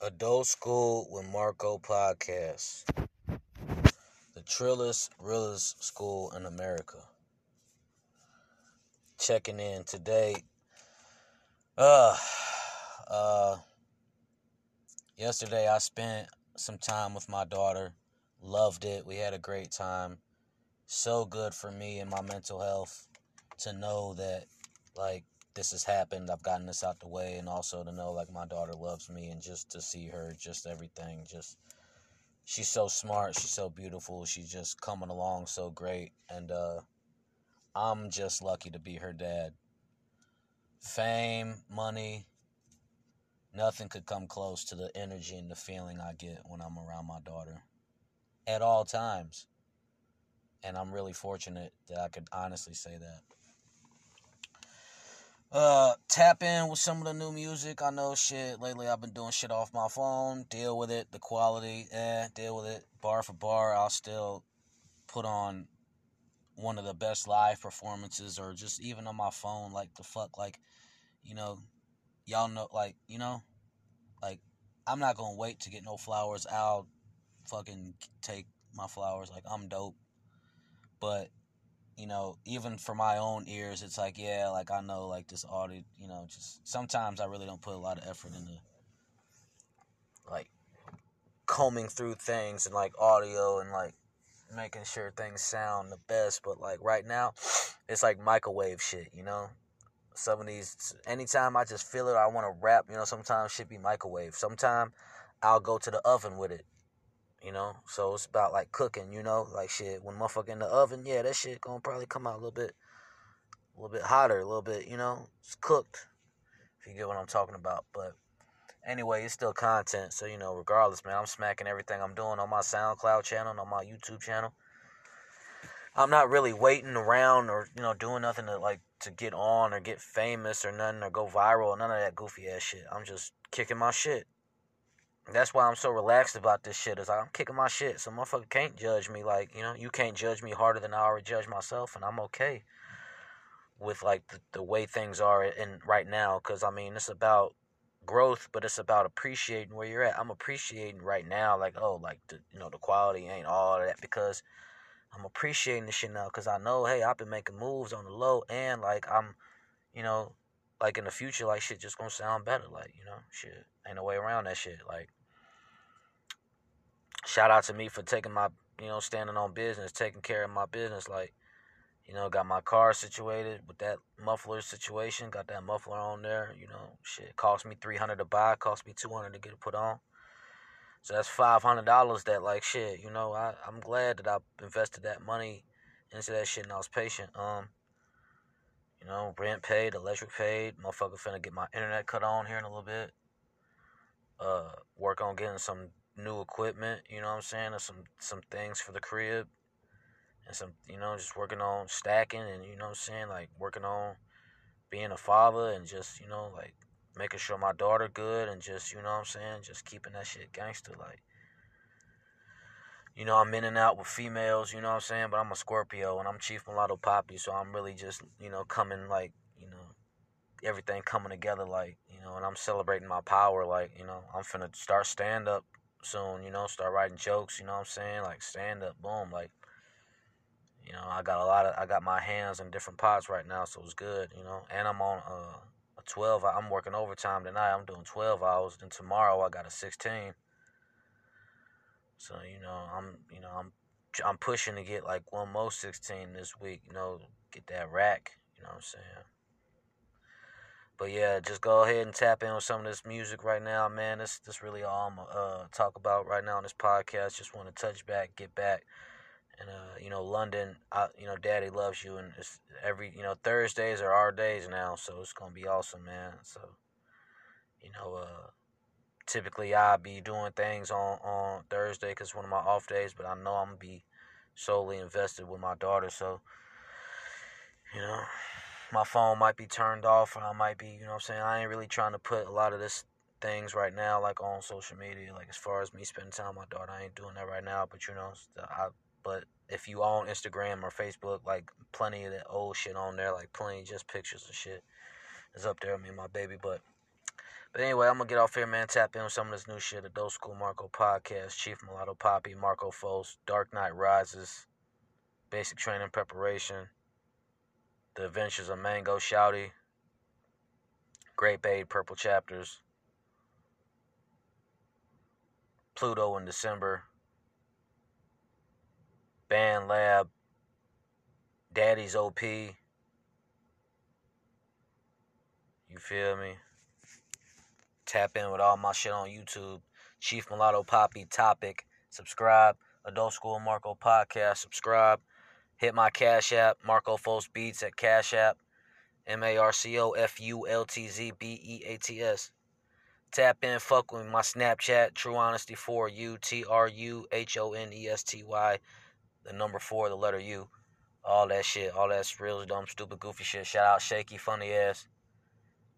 Adult School with Marco podcast. The trillest, realest school in America. Checking in today. Uh, uh, yesterday I spent some time with my daughter. Loved it. We had a great time. So good for me and my mental health to know that, like, this has happened. I've gotten this out the way, and also to know like my daughter loves me, and just to see her, just everything, just she's so smart, she's so beautiful, she's just coming along so great, and uh, I'm just lucky to be her dad. Fame, money, nothing could come close to the energy and the feeling I get when I'm around my daughter at all times. And I'm really fortunate that I could honestly say that. Uh, tap in with some of the new music. I know shit. Lately, I've been doing shit off my phone. Deal with it. The quality, eh? Deal with it. Bar for bar, I'll still put on one of the best live performances, or just even on my phone. Like the fuck, like you know, y'all know, like you know, like I'm not gonna wait to get no flowers. I'll fucking take my flowers. Like I'm dope, but you know, even for my own ears, it's like, yeah, like I know, like this audio, you know, just sometimes I really don't put a lot of effort into like combing through things and like audio and like making sure things sound the best. But like right now, it's like microwave shit, you know. Some of these, anytime I just feel it, I want to rap. You know, sometimes shit be microwave. Sometimes I'll go to the oven with it. You know, so it's about like cooking. You know, like shit when motherfucker in the oven, yeah, that shit gonna probably come out a little bit, a little bit hotter, a little bit. You know, it's cooked. If you get what I'm talking about, but anyway, it's still content. So you know, regardless, man, I'm smacking everything I'm doing on my SoundCloud channel, on my YouTube channel. I'm not really waiting around or you know doing nothing to like to get on or get famous or nothing or go viral or none of that goofy ass shit. I'm just kicking my shit. That's why I'm so relaxed about this shit. Is like, I'm kicking my shit, so motherfucker can't judge me. Like you know, you can't judge me harder than I already judge myself, and I'm okay with like the, the way things are in right now. Cause I mean, it's about growth, but it's about appreciating where you're at. I'm appreciating right now, like oh, like the you know the quality ain't all that because I'm appreciating this shit now because I know, hey, I've been making moves on the low and like I'm, you know, like in the future, like shit just gonna sound better. Like you know, shit ain't no way around that shit. Like shout out to me for taking my, you know, standing on business, taking care of my business. Like, you know, got my car situated with that muffler situation. Got that muffler on there. You know, shit cost me three hundred to buy, cost me two hundred to get it put on. So that's five hundred dollars. That like shit. You know, I I'm glad that I invested that money into that shit and I was patient. Um. You know, rent paid, electric paid. Motherfucker finna get my internet cut on here in a little bit. Uh, work on getting some new equipment, you know what I'm saying, and some some things for the crib, and some you know just working on stacking and you know what I'm saying, like working on being a father and just you know like making sure my daughter good and just you know what I'm saying, just keeping that shit gangster like. You know, I'm in and out with females, you know what I'm saying? But I'm a Scorpio and I'm Chief Mulatto Poppy, so I'm really just, you know, coming like, you know, everything coming together like, you know, and I'm celebrating my power like, you know, I'm finna start stand up soon, you know, start writing jokes, you know what I'm saying? Like stand up, boom, like you know, I got a lot of I got my hands in different pots right now, so it's good, you know. And I'm on uh, a 12 I'm working overtime tonight. I'm doing 12 hours, and tomorrow I got a 16. So, you know, I'm, you know, I'm I'm pushing to get like one more 16 this week, you know, get that rack, you know what I'm saying? But yeah, just go ahead and tap in with some of this music right now, man. This this really all I'm uh talk about right now on this podcast. Just want to touch back, get back, and uh, you know, London, I, you know, Daddy loves you, and it's every you know Thursdays are our days now, so it's gonna be awesome, man. So, you know, uh, typically I be doing things on on Thursday because one of my off days, but I know I'm gonna be solely invested with my daughter, so you know my phone might be turned off or I might be, you know what I'm saying? I ain't really trying to put a lot of this things right now like on social media like as far as me spending time with my daughter I ain't doing that right now but you know I but if you on Instagram or Facebook like plenty of that old shit on there like plenty just pictures and shit is up there me and my baby but But anyway, I'm gonna get off here, man. Tap in with some of this new shit. Adult School Marco podcast, Chief Mulatto Poppy, Marco Fultz, Dark Knight Rises, Basic Training Preparation, The Adventures of Mango Shouty, Grape Aid Purple Chapters, Pluto in December, Band Lab, Daddy's OP. You feel me? Tap in with all my shit on YouTube. Chief Mulatto Poppy topic. Subscribe. Adult School Marco Podcast. Subscribe. Hit my Cash App. Marco Fultz Beats at Cash App. M A R C O F U L T Z B E A T S. Tap in, fuck with my Snapchat, True Honesty 4 U T R U H O N E S T Y, the number 4, the letter U. All that shit, all that real dumb, stupid, goofy shit. Shout out Shaky, funny ass.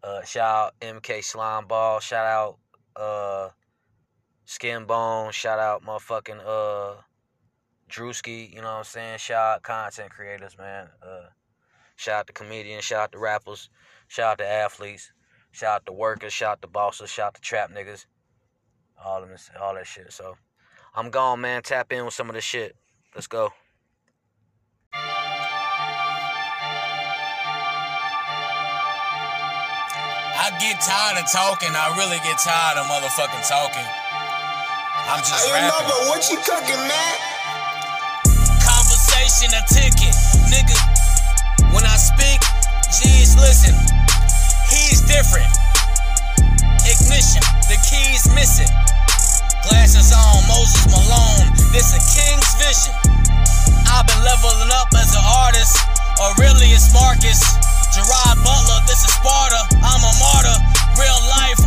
Uh, shout out MK Slime Ball. Shout out uh, Skin Bone. Shout out motherfucking uh, Drewski. You know what I'm saying? Shout out content creators, man. Uh, shout out to comedians. Shout out to rappers. Shout out to athletes. Shout out to workers, shout out to bosses, shout out to trap niggas. All of them, all that shit. So I'm gone, man. Tap in with some of this shit. Let's go. I get tired of talking. I really get tired of motherfucking talking. I'm just hey, rapping. Lover, what you cooking, man? Conversation a ticket, nigga. When I speak, geez, listen. He's different. Ignition, the keys missing. Glasses on, Moses Malone. This a king's vision. I've been leveling up as an artist, it's Marcus. Gerard Butler, this is Sparta. I'm a martyr. Real life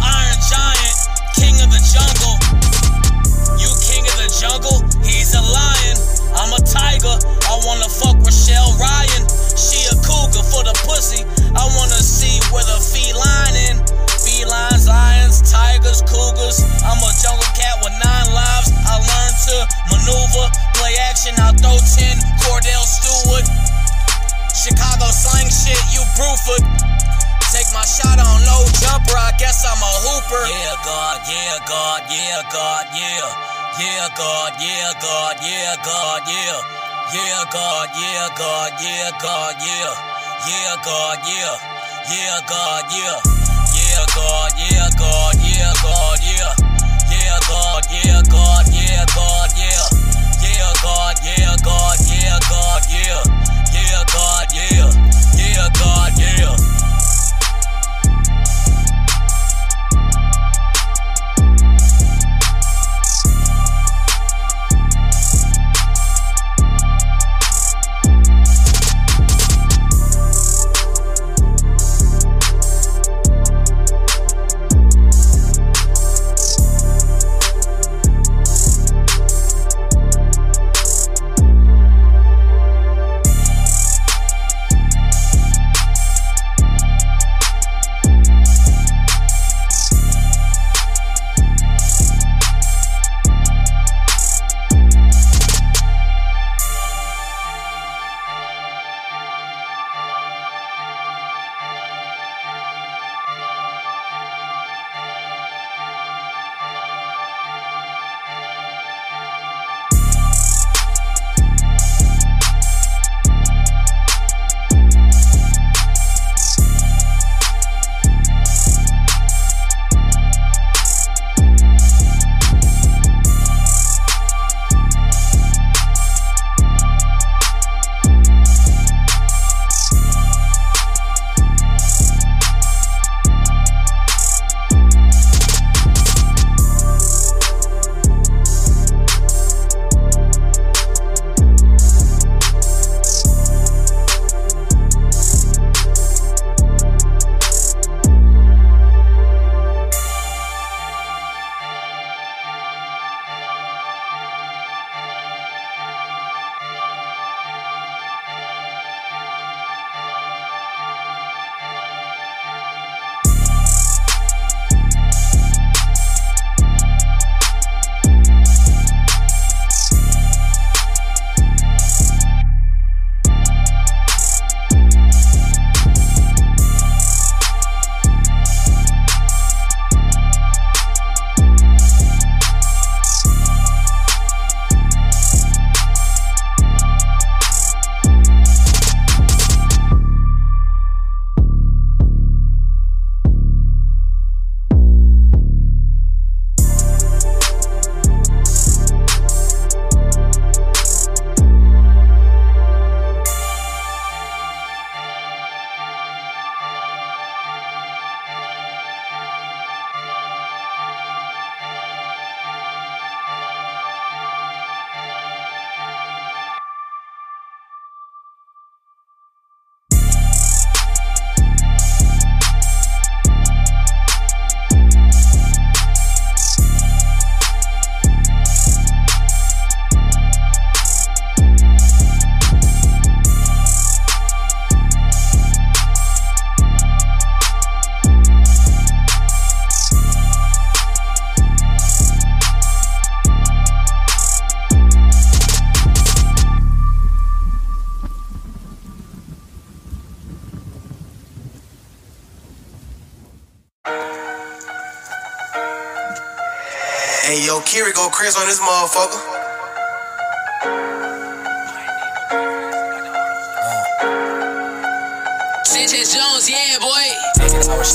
lions, cougars. I'm a jungle cat with nine lives. I learned to maneuver, play action. I'll throw 10. Kordell Stewart. Chicago slang shit, you Bruford. Take my shot on no jumper, I guess I'm a hooper. Yeah, God, yeah, God, yeah, God, yeah. Yeah, God, yeah, God, yeah, God, yeah. Yeah, God, yeah, God, yeah, God, yeah. Yeah, God, yeah. Yeah, God, yeah. Yeah, God, yeah, God, yeah, God, yeah. Yeah, God, yeah, God, yeah, God, yeah. Yeah, God, yeah, God, yeah, God, yeah.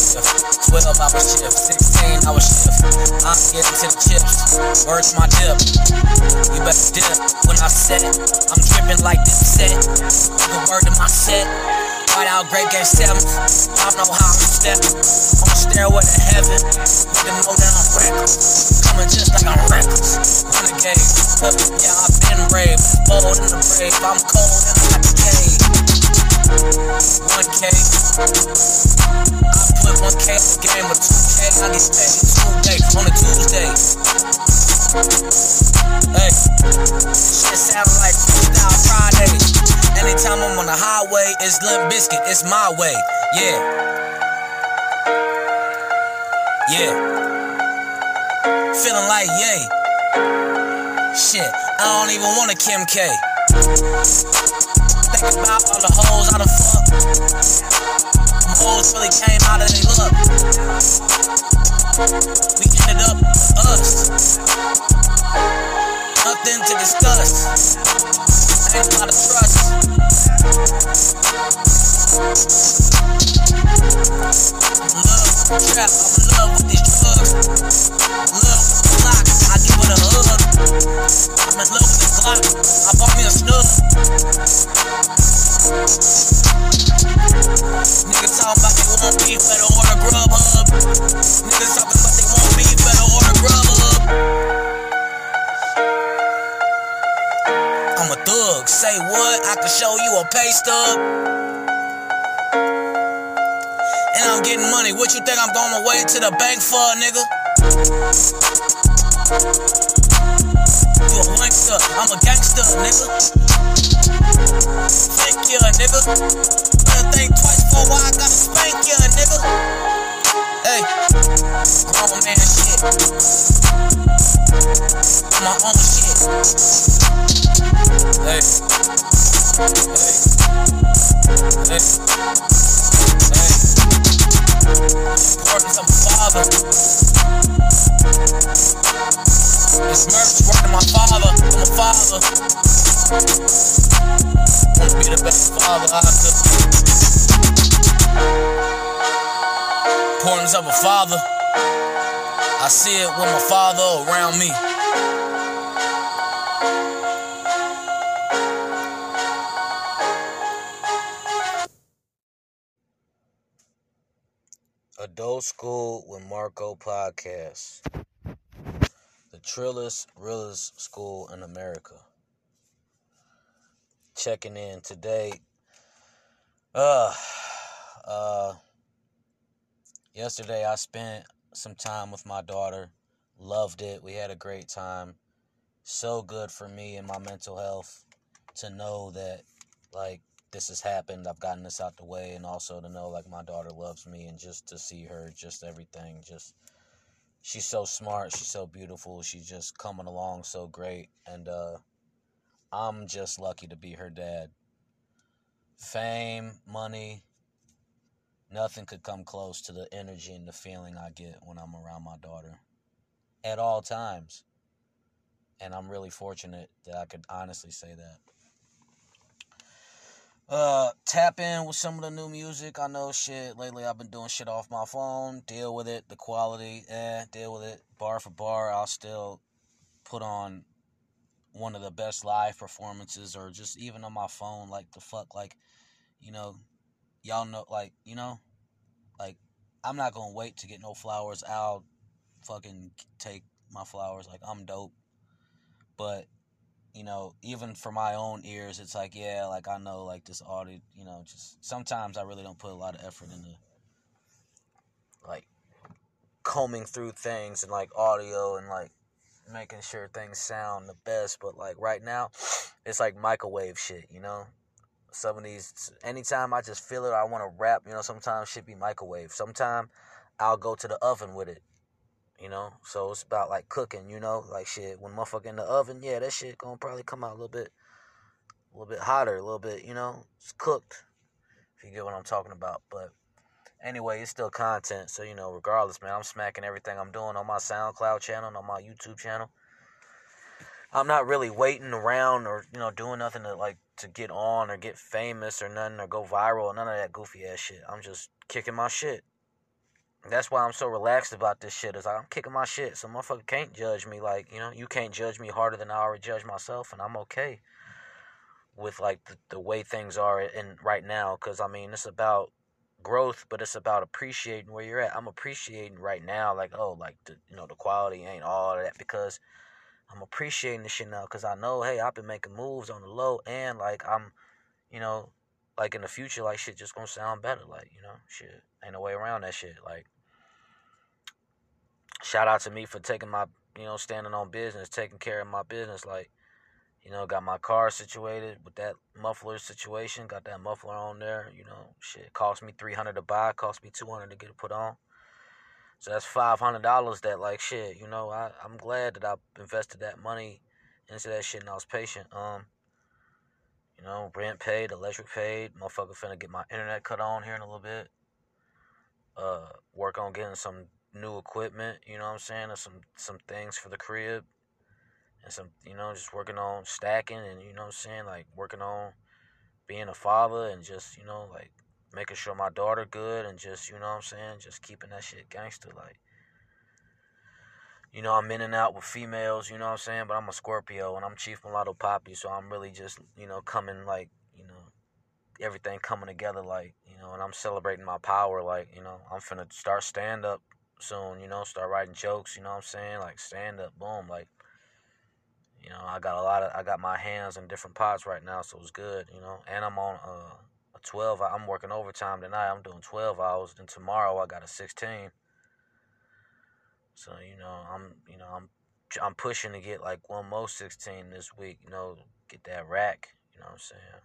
8 hour shift, 12 hour shift, 16 hour shift. I'm getting to the chips. To my dip. You better dip when I set. It. I'm dripping like this set. The word to my set. White out great game seven. I know how I'm stepping. On the stairway to heaven. Nigga know that I'm reckless. Coming just like I'm reckless. Renegade. Yeah, I've been brave. Bold in the brave. I'm cold in the hot cave. 1K. I put 1K in the game with 2K. I get paid days on a Tuesday. Hey, shit sound like freestyle Friday. Anytime I'm on the highway, it's Limp Bizkit, it's my way. Yeah. Yeah. Feeling like yay. Shit, I don't even want a Kim K. About all the hoes I done fucked. Them hoes really came out of they luck. We ended up us. Nothing to discuss. Ain't a lot of trust. Love trap, I'm in love with these drugs. Love with the Glock, I give it a hug. I'm in love with the Glock, I bought me a can show you a pay stub. And I'm getting money. What you think I'm going my way to the bank for, nigga? You a wankster. I'm a gangster, nigga. Thank you, nigga. Better think twice for why I gotta spank you, nigga. Hey, grown man shit. My own shit. Hey. Hey. Hey. Hey. Of a father. This merch working my father. I'm a father. Wanna be the best father I could be. I see it with my father around me. Adult School with Marco podcast. The trillest, realest school in America. Checking in today. Uh, uh, yesterday I spent some time with my daughter. Loved it. We had a great time. So good for me and my mental health to know that, like, this has happened. I've gotten this out the way, and also to know like my daughter loves me, and just to see her, just everything, just she's so smart, she's so beautiful, she's just coming along so great, and uh, I'm just lucky to be her dad. Fame, money, nothing could come close to the energy and the feeling I get when I'm around my daughter, at all times, and I'm really fortunate that I could honestly say that. Uh, tap in with some of the new music. I know shit. Lately, I've been doing shit off my phone. Deal with it. The quality, eh, deal with it. Bar for bar, I'll still put on one of the best live performances, or just even on my phone. Like the fuck, like you know, y'all know, like you know, like I'm not gonna wait to get no flowers. I'll fucking take my flowers. Like I'm dope, but you know, even for my own ears, it's like, yeah, like I know, like this audio, you know, just sometimes I really don't put a lot of effort into like combing through things and like audio and like making sure things sound the best. But like right now, it's like microwave shit, you know. Some of these, anytime I just feel it, I want to rap, you know. Sometimes shit be microwave. Sometimes I'll go to the oven with it you know. So it's about like cooking, you know, like shit. When motherfucker in the oven, yeah, that shit gonna probably come out a little bit, a little bit hotter, a little bit, you know, it's cooked. If you get what I'm talking about, but anyway, it's still content. So, you know, regardless, man, I'm smacking everything I'm doing on my SoundCloud channel and on my YouTube channel. I'm not really waiting around or, you know, doing nothing to like to get on or get famous or nothing or go viral or none of that goofy ass shit. I'm just kicking my shit. That's why I'm so relaxed about this shit. Is I'm kicking my shit, so motherfucker can't judge me. Like you know, you can't judge me harder than I already judge myself, and I'm okay with like the, the way things are in right now. Cause I mean, it's about growth, but it's about appreciating where you're at. I'm appreciating right now, like oh, like the you know the quality ain't all that because I'm appreciating this shit now because I know, hey, I've been making moves on the low and like I'm, you know, like in the future, like shit just gonna sound better. Like, you know, shit. Ain't no way around that shit. Like shout out to me for taking my you know, standing on business, taking care of my business, like, you know, got my car situated with that muffler situation, got that muffler on there, you know, shit cost me three hundred to buy, cost me two hundred to get it put on. So that's five hundred dollars that like shit, you know, I, I'm glad that I invested that money into that shit and I was patient. Um you know, rent paid, electric paid, motherfucker finna get my internet cut on here in a little bit. Uh work on getting some new equipment, you know what I'm saying, and some some things for the crib. And some you know, just working on stacking and you know what I'm saying, like working on being a father and just, you know, like making sure my daughter good and just, you know what I'm saying, just keeping that shit gangster like you know, I'm in and out with females, you know what I'm saying? But I'm a Scorpio and I'm Chief Mulatto Poppy, so I'm really just, you know, coming like, you know, everything coming together like, you know, and I'm celebrating my power like, you know, I'm finna start stand up soon, you know, start writing jokes, you know what I'm saying? Like stand up, boom, like you know, I got a lot of I got my hands in different pots right now, so it's good, you know. And I'm on uh 12. I'm working overtime tonight. I'm doing 12 hours. Then tomorrow I got a 16. So you know, I'm you know I'm I'm pushing to get like one more 16 this week. You know, get that rack. You know what I'm saying.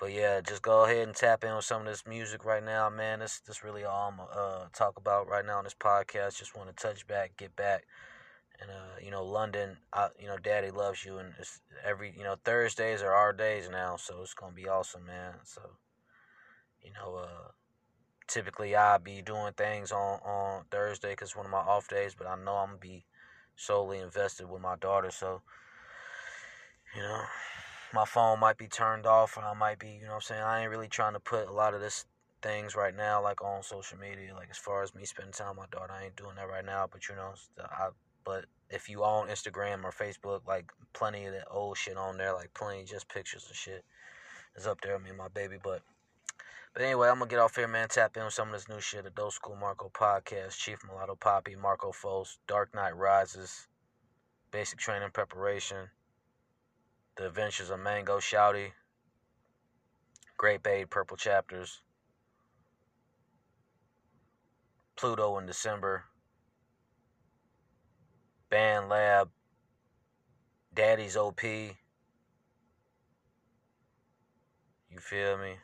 But yeah, just go ahead and tap in with some of this music right now, man. This this really all I'm uh talk about right now on this podcast. Just want to touch back, get back and uh, you know London, I, you know Daddy loves you, and it's every you know Thursdays are our days now, so it's gonna be awesome, man. So, you know, uh, typically I'll be doing things on on Thursday because it's one of my off days, but I know I'm gonna be solely invested with my daughter, so you know, my phone might be turned off, I might be, you know, I'm saying I ain't really trying to put a lot of this things right now like on social media like as far as me spending time with my daughter i ain't doing that right now but you know i but if you on Instagram or Facebook, like plenty of the old shit on there, like plenty just pictures and shit is up there. Me and my baby, but but anyway, I'm gonna get off here, man. Tap in with some of this new shit. Adult School Marco podcast, Chief Mulatto Poppy, Marco Fultz, Dark Knight Rises, Basic Training Preparation, The Adventures of Mango Shouty, Great Purple Chapters, Pluto in December. Band Lab, Daddy's OP. You feel me?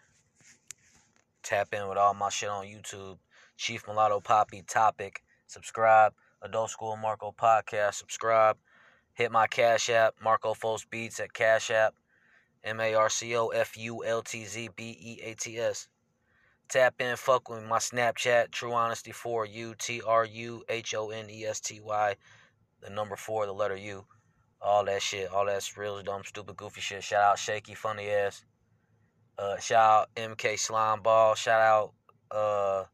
Tap in with all my shit on YouTube. Chief Mulatto Poppy topic. Subscribe. Adult School Marco Podcast. Subscribe. Hit my Cash App. Marco Fultz Beats at Cash App. M A R C O F U L T Z B E A T S. Tap in, fuck with my Snapchat, True Honesty 4 U T R U H O N E S T Y the number four, the letter U, all that shit, all that real dumb, stupid, goofy shit. Shout out Shaky, funny ass. Uh, shout out MK Slime Ball. Shout out uh,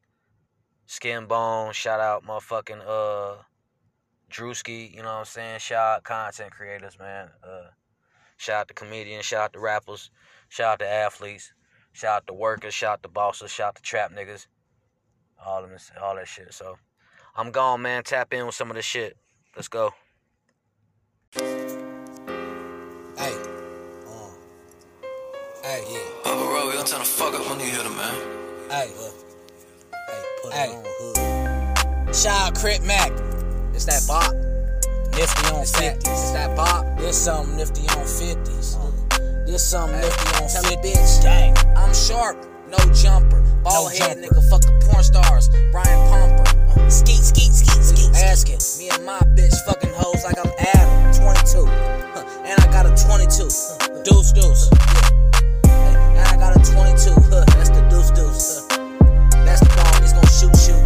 Skin Bone. Shout out motherfucking uh, Drewski. You know what I'm saying? Shout out content creators, man. Uh, shout out to comedians. Shout out to rappers. Shout out to athletes. Shout out to workers. Shout out to bosses. Shout out to trap niggas. All of this, all that shit. So I'm gone, man. Tap in with some of this shit. Let's go. Hey. Uh. Hey. Yeah. Papa Rowe, you turn the fuck up when you hit him, man. Hey. Uh. Hey, put hey. it on hood. Shout out Crit Mac. It's that bop. Nifty on it's 50s. That, it's that bop. This something nifty on 50s. Uh. This something hey, nifty on 50s. bitch. Dang. I'm sharp, no jumper. Ball no head jumper. nigga, fuck the porn stars. Brian Pumper. Uh. Skeet, skeet, skeet, skeet. Asking me and my bitch fucking hoes like I'm Adam, 22. Huh, and I got a 22. Deuce, deuce. Yeah. And I got a 22. Huh, that's the deuce, deuce. That's the bomb. He's gonna shoot, you,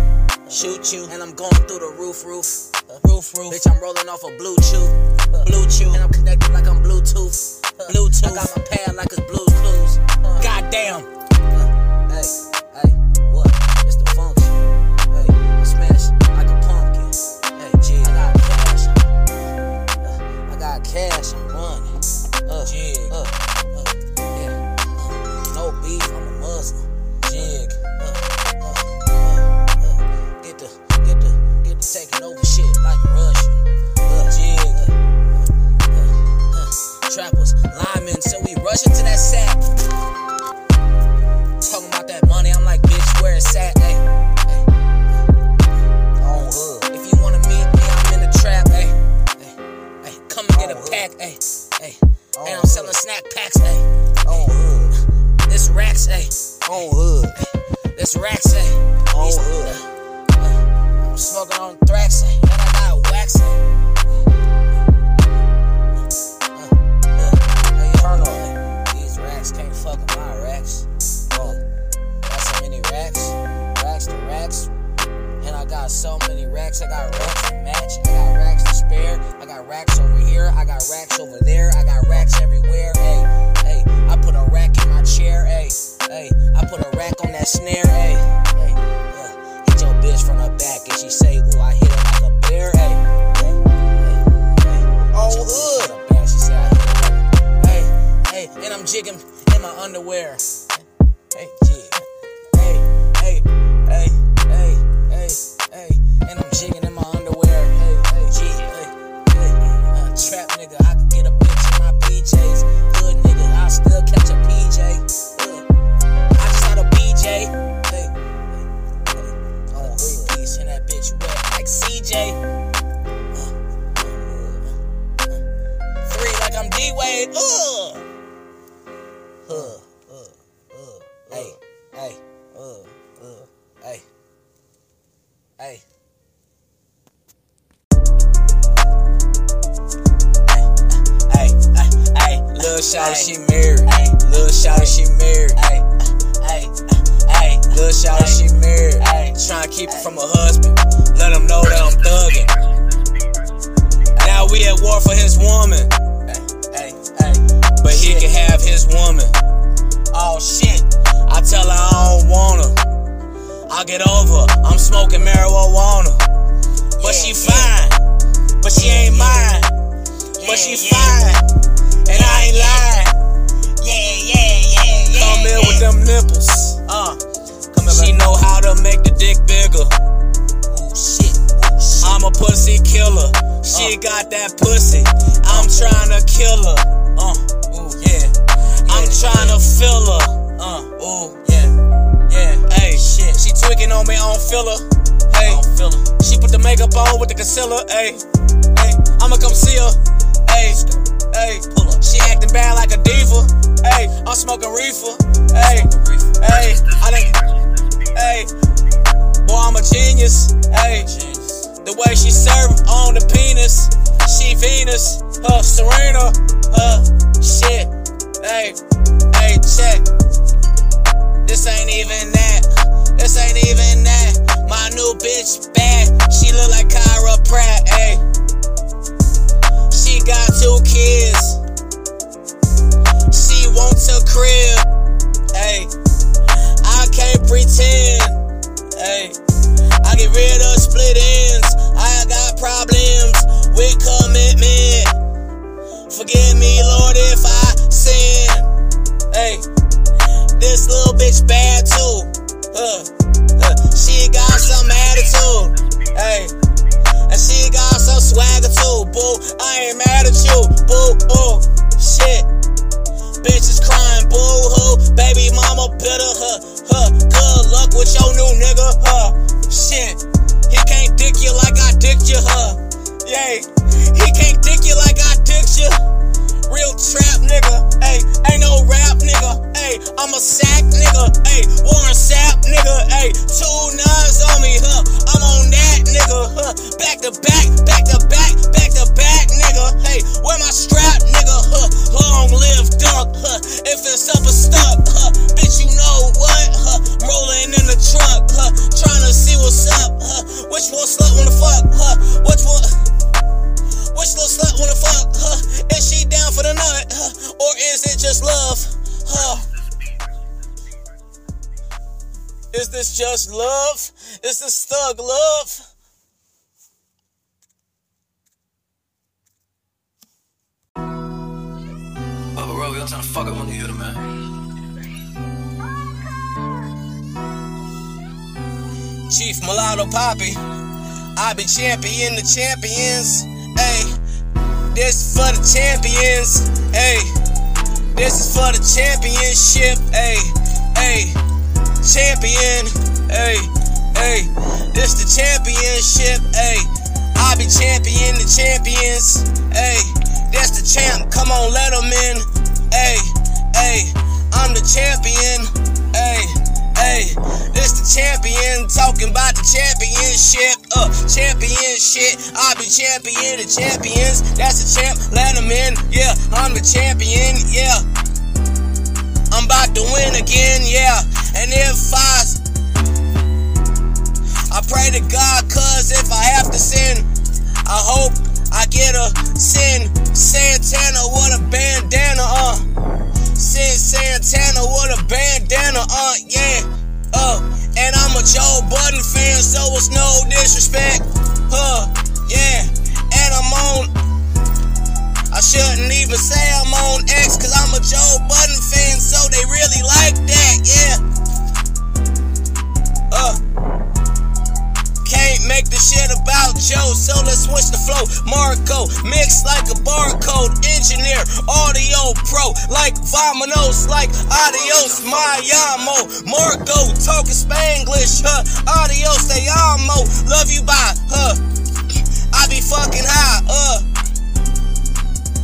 Shoot you. And I'm going through the roof, roof. Roof, roof. Bitch, I'm rolling off a of Bluetooth. Bluetooth. And I'm connected like I'm Bluetooth. Bluetooth. I got my pad like it's Bluetooth. Goddamn. And I ain't lying. Yeah, yeah, yeah, yeah. Come in with them nipples. Uh, come she know how to make the dick bigger. Ooh, shit. I'm a pussy killer. She got that pussy. I'm trying to kill her. Uh, ooh, yeah. I'm trying to fill her. Uh, ooh, yeah. Yeah, hey, shit. She tweaking on me, I don't feel her. Hey, feel her. She put the makeup on with the concealer. Hey, hey, I'ma come see her. Hey, hey, pull up. She acting bad like a diva. Hey, I'm smoking reefer. Hey, hey, I done, hey, boy, I'm a genius. Hey, the way she serve on the penis, she Venus, her Serena, her shit. Hey, hey, check. This ain't even that. This ain't even that. My new bitch bad. She look like Kyla Pratt. Hey, got two kids. She wants a crib. Hey, I can't pretend. Hey, I get rid of split ends. I got problems with commitment. Forgive me, Lord, if I sin. Hey, this little bitch bad too. Uh, uh, she got some attitude. Hey, swagger too. Boo, I ain't mad at you. Boo, oh, shit. Bitches crying, boo hoo. Baby mama bitter, huh, huh. Good luck with your new nigga, huh. Shit, he can't dick you like I dicked you, huh. Yay, he can't dick you like I dicked you. Real trap nigga, hey, ain't no rap nigga, hey, I'm a sack nigga, hey, Warren Sapp nigga, hey, two nines on me, huh, I'm on that nigga, huh, back to back, back to back, back to back nigga, hey, where my strap nigga, huh, long live dunk, huh, if it's up or stuck, huh, bitch you know what, huh, rolling in the truck, huh, trying to see what's up, huh, Which little slut wanna fuck? Huh? Is she down for the nut? Huh? Or is it just love? Huh? Is this just love? Is this thug love? Oh, bro, y'all trying to fuck up on the hitter, man. Chief Mulatto Poppy. I be champion the champions. Hey, this for the champions. Hey, this is for the championship. Hey, hey, champion. Hey, hey, this the championship. Hey, I be champion the champions. Hey, that's the champ. Come on, let 'em in. Hey, hey, I'm the champion. Hey. Hey, this the champion talking about the championship. Uh, championship. I be champion the champions. That's the champ. Let 'em in. Yeah, I'm the champion. Yeah, I'm about to win again. Yeah, and if I, I pray to God, cause if I have to sin, I hope I get a sin. Santana with a bandana. Uh. Sin Santana with a bandana, uh, Joe Budden fan, so it's no disrespect, huh, yeah, and I'm on, I shouldn't even say I'm on X, cause I'm a Joe Budden fan, so they really like that, yeah, the shit about Joe, so let's switch the flow. Marco, mix like a barcode, engineer, audio pro, like Vamonos, like adios, Mayamo. Marco, talking Spanglish, huh? Adios, they amo. Love you, bye, huh? I be fucking high, uh,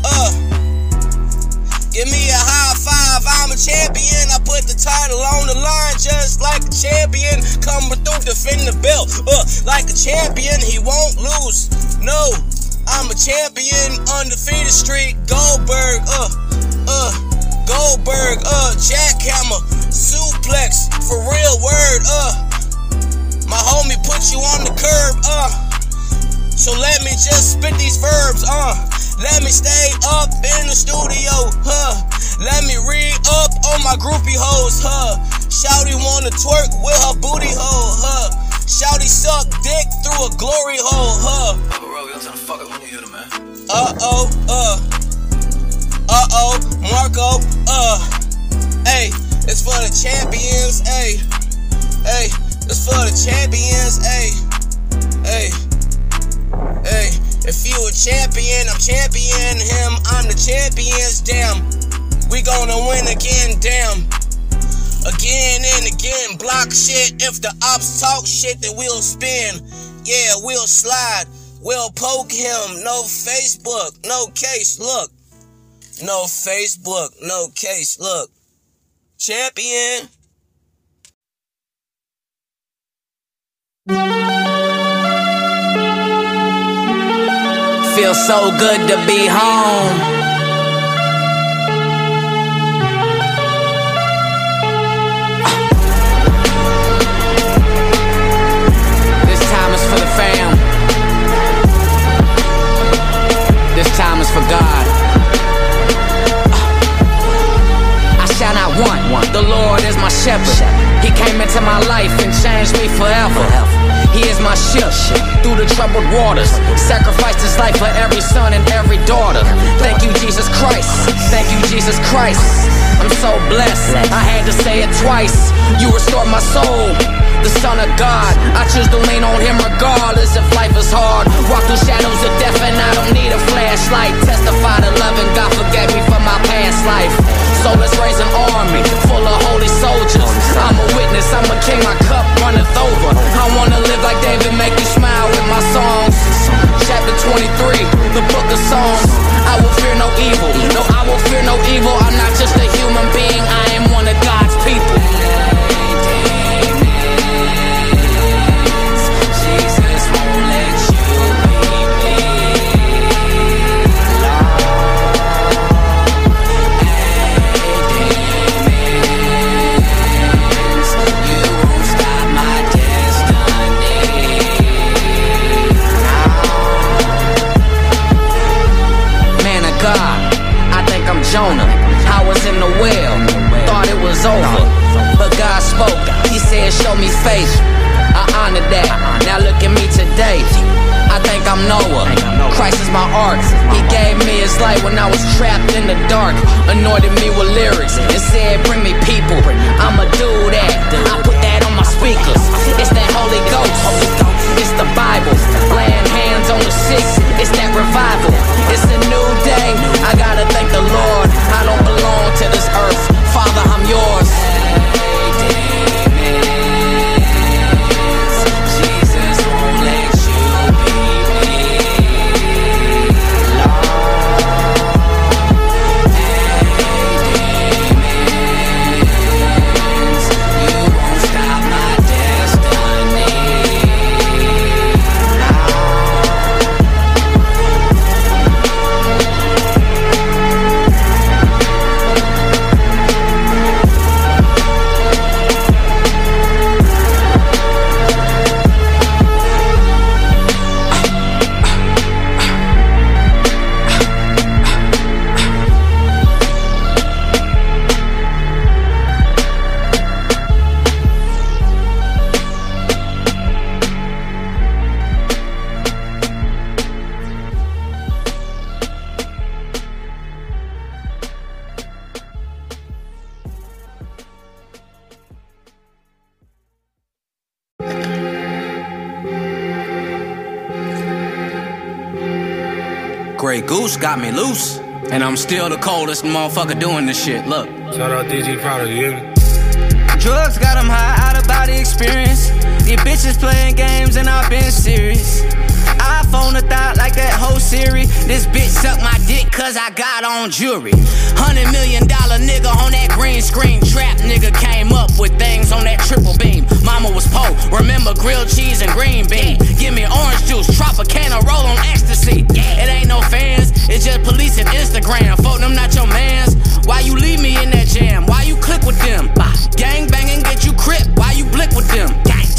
uh. Give me a high five, I'm a champion. I put the title on the line just like a champion. Coming through, defend the belt. Uh, like a champion, he won't lose. No, I'm a champion, undefeated street. Goldberg, uh, uh, Goldberg, uh, jackhammer, suplex, for real word, uh. My homie put you on the curb, uh. So let me just spit these verbs, uh. Let me stay up in the studio, huh? Let me read up on my groupie hoes, huh? Shouty wanna twerk with her booty hole, huh? Shouty suck dick through a glory hole, huh? Oh, bro, we all trying to fuck up on the hill, man. Uh oh, uh. Uh oh, Marco, uh. Hey, it's for the champions, hey. Hey, it's for the champions, hey. Hey. Hey, if you a champion, I'm champion him. I'm the champions, damn. We gonna win again, damn. Again and again, block shit. If the ops talk shit, then we'll spin. Yeah, we'll slide. We'll poke him. No Facebook, no case. Look. No Facebook, no case. Look. Champion. Feels so good to be home. This time is for the fam. This time is for God. Want. The Lord is my shepherd. He came into my life and changed me forever. He is my ship through the troubled waters. Sacrificed his life for every son and every daughter. Thank you, Jesus Christ. Thank you, Jesus Christ. I'm so blessed. I had to say it twice. You restored my soul. The Son of God. I choose to lean on Him regardless if life is hard. Walk through shadows of death and I don't need a flashlight. Testify to love and God forgave me for my past life. So let's raise an army full of holy soldiers. I'm a witness, I'm a king, my cup runneth over. I wanna live like David, make you smile with my songs. Chapter 23, the book of Psalms. I will fear no evil. No, I will fear no evil. I'm not just a human being, I got me loose. And I'm still the coldest motherfucker doing this shit. Look. Shout out DG Product, you hear me? Drugs got them high out of body experience. These bitches playing games and I've been serious. Like that whole series. This bitch suck my dick cause I got on jewelry. Hundred million dollar nigga on that green screen trap nigga came up with things on that triple beam. Mama was po, remember grilled cheese and green bean. Give me orange juice, Tropicana, roll on ecstasy. It ain't no fans, it's just police and Instagram. Folk them i'm not your mans. Why you leave me in that jam? Why you click with them? Gang banging, get you crip. Why you blick with them?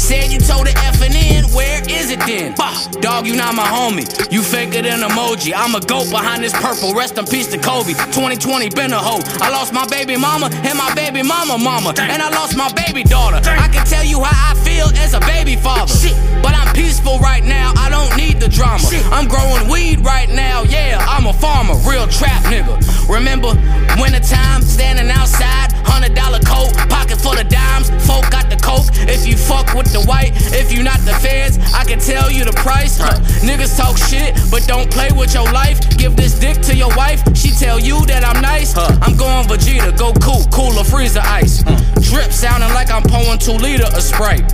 Said you told the F and N, where is it then? Bah, Dog, you not my homie. You faker than emoji. I'm a goat behind this purple. Rest in peace to Kobe. 2020 been a hoe. I lost my baby mama and my baby mama mama. And I lost my baby daughter. I can tell you how I feel as a baby father. But I'm peaceful right now. I don't need the drama. I'm growing weed right now. Yeah, I'm a farmer. Real trap nigga. Remember wintertime standing outside. Hundred dollar coat, pocket full of dimes. Folk got the coke. If you fuck with the white, if you not the feds, I can tell you the price. Huh. Niggas talk shit, but don't play with your life. Give this dick to your wife, she tell you that I'm nice. Huh. I'm going Vegeta, go cool, cooler, freezer ice. Hmm. Drip sounding like I'm pouring two liter of Sprite.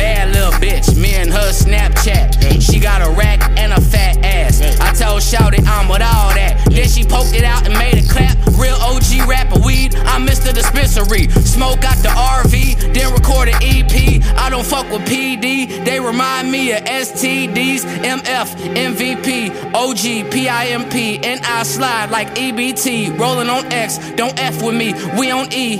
Bad little bitch, me and her Snapchat. She got a rack and a fat ass. I told Shouty I'm with all that. Then she poked it out and made a clap. Real OG rapper weed, I missed the dispensary. Smoke got the RV, then record an EP. I don't fuck with PD, they remind me of STDs. MF, MVP, OG, PIMP, and I slide like EBT. Rolling on X, don't F with me, we on E.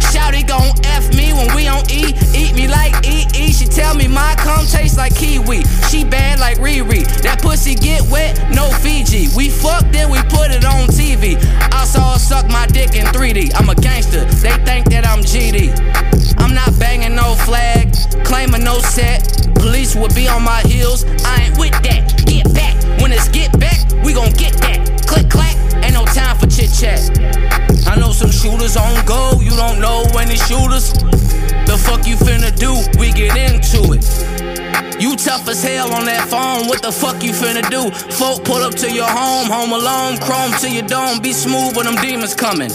Shouty gon' F me when we on E. Eat me like EE. She tell me my cum tastes like kiwi. She bad like Riri. That pussy get wet, no Fiji. We fuck, then we put it on TV. I saw her suck my dick in 3D. I'm a gangster, they think that I'm GD. I'm not banging no flag, claiming no set. Police would be on my heels. I ain't with that. Get back. When it's get back, we gon' get that. Click clack, ain't no time for chit chat. I know some shooters on go, you don't know any shooters. The fuck you finna do? We get into it. You tough as hell on that phone, what the fuck you finna do? Folk pull up to your home, home alone, chrome to your dome, be smooth when them demons coming.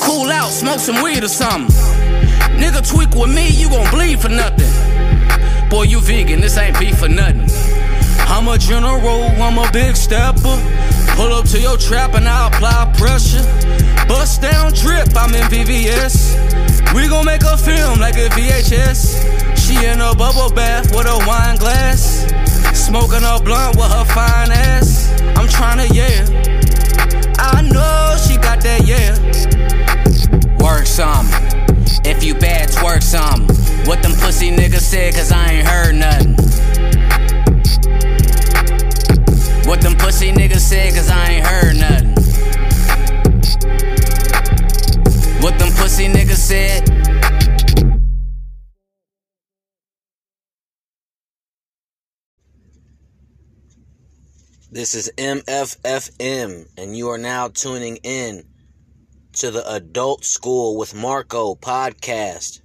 Cool out, smoke some weed or something. Nigga tweak with me, you gon' bleed for nothing. Boy, you vegan, this ain't beef for nothing. I'm a general, I'm a big stepper. Pull up to your trap and I apply pressure. Bust down drip, I'm in VVS. We gon' make a film like a VHS. She in a bubble bath with a wine glass. Smoking a blunt with her fine ass. I'm tryna, yeah. I know she got that, yeah. Work some. If you bad, twerk some. What them pussy niggas said, cause I ain't heard nothing. What them pussy niggas said, cause I ain't heard nothing. What them pussy niggas said. This is MFFM, and you are now tuning in to the Adult School with Marco podcast.